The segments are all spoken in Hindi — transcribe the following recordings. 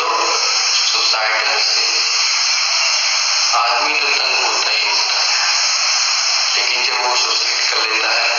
लोग सुसाइडल से आदमी तो तंग होता ही होता है। लेकिन जब वो सुसाइड कर लेता है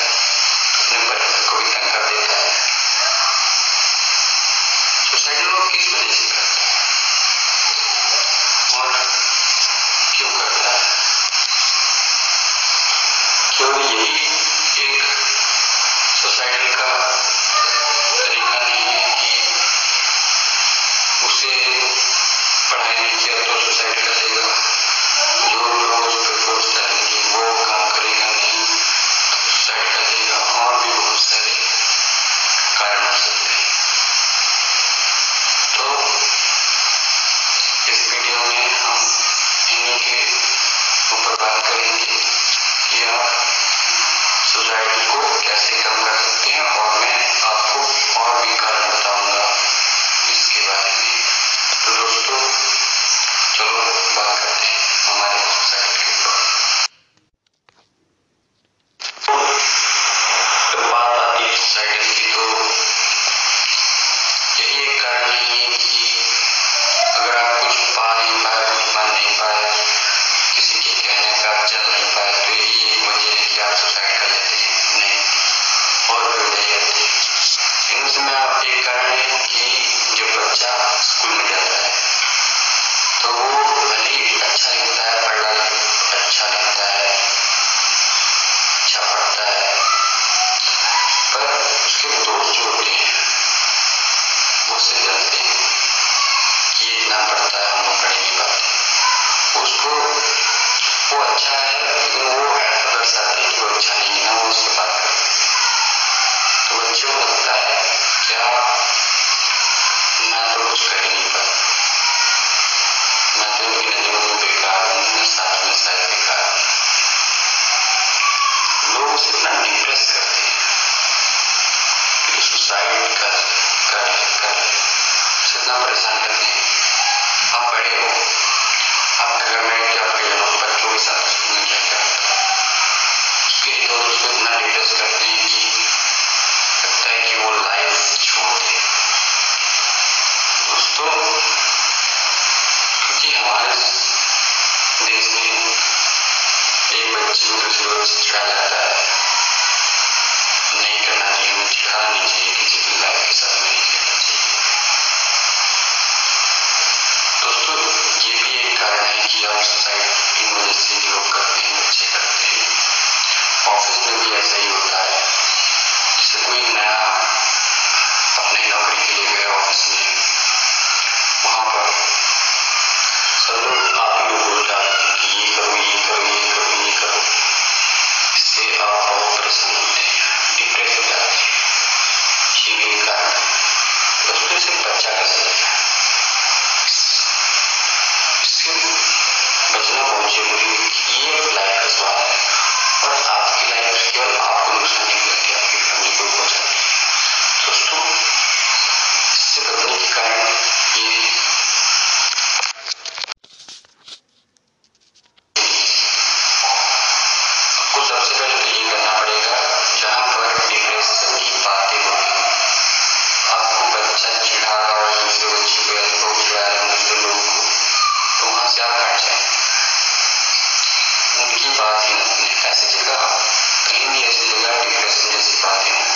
hierárquico, quer se वो अच्छा है लेकिन वो है दर्शाती जो अच्छा नहीं है वो उसके बाद तो बच्चों को लगता है कि मैं तो कुछ कर नहीं पाता साथ बेकार लोग उसे इतना डिप्रेस करते हैं सुसाइड कर उसे इतना परेशान करते हैं आप बड़े हो आप गवर्नमेंट ढीला लग है नहीं करना चाहिए मुझे खाना नहीं चाहिए किसी भी लाभ के साथ नहीं करना चाहिए दोस्तों भी एक कारण है कि आप सुसाइड की मदद से लोग करते हैं बच्चे करते हैं ऑफ़िस में भी ऐसा ही होता है जैसे कोई नया अपने नौकरी के लिए गए ऑफ़िस में वहाँ पर सदरों Africa, Kenya is the United Presidency Party.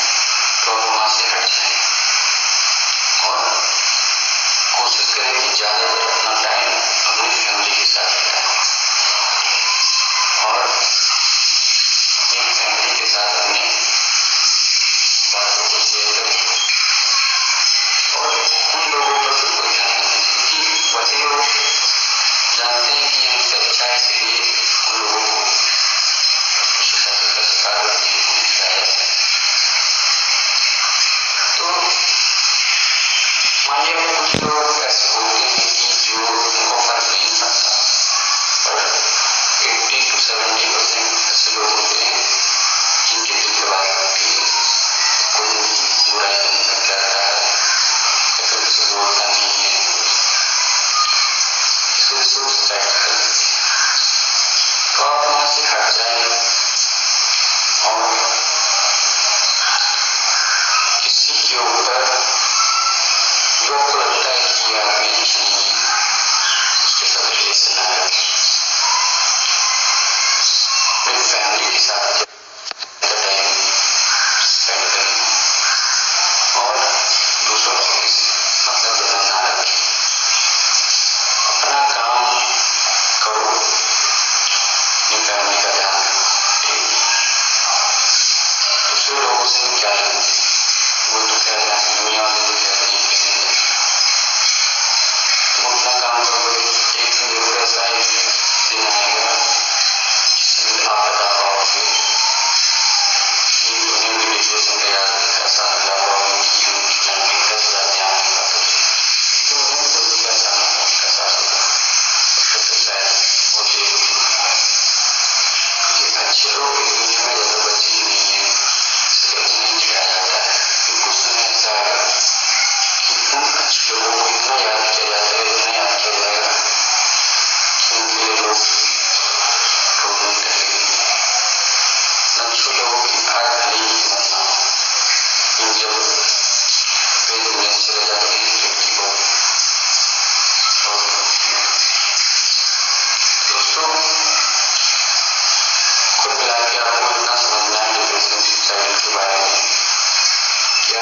family.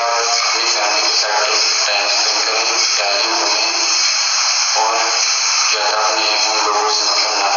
पास फ्री जाने के साइड टाइम स्पेंड करें वैल्यू बने और ज़्यादा अपने उन लोगों से मतलब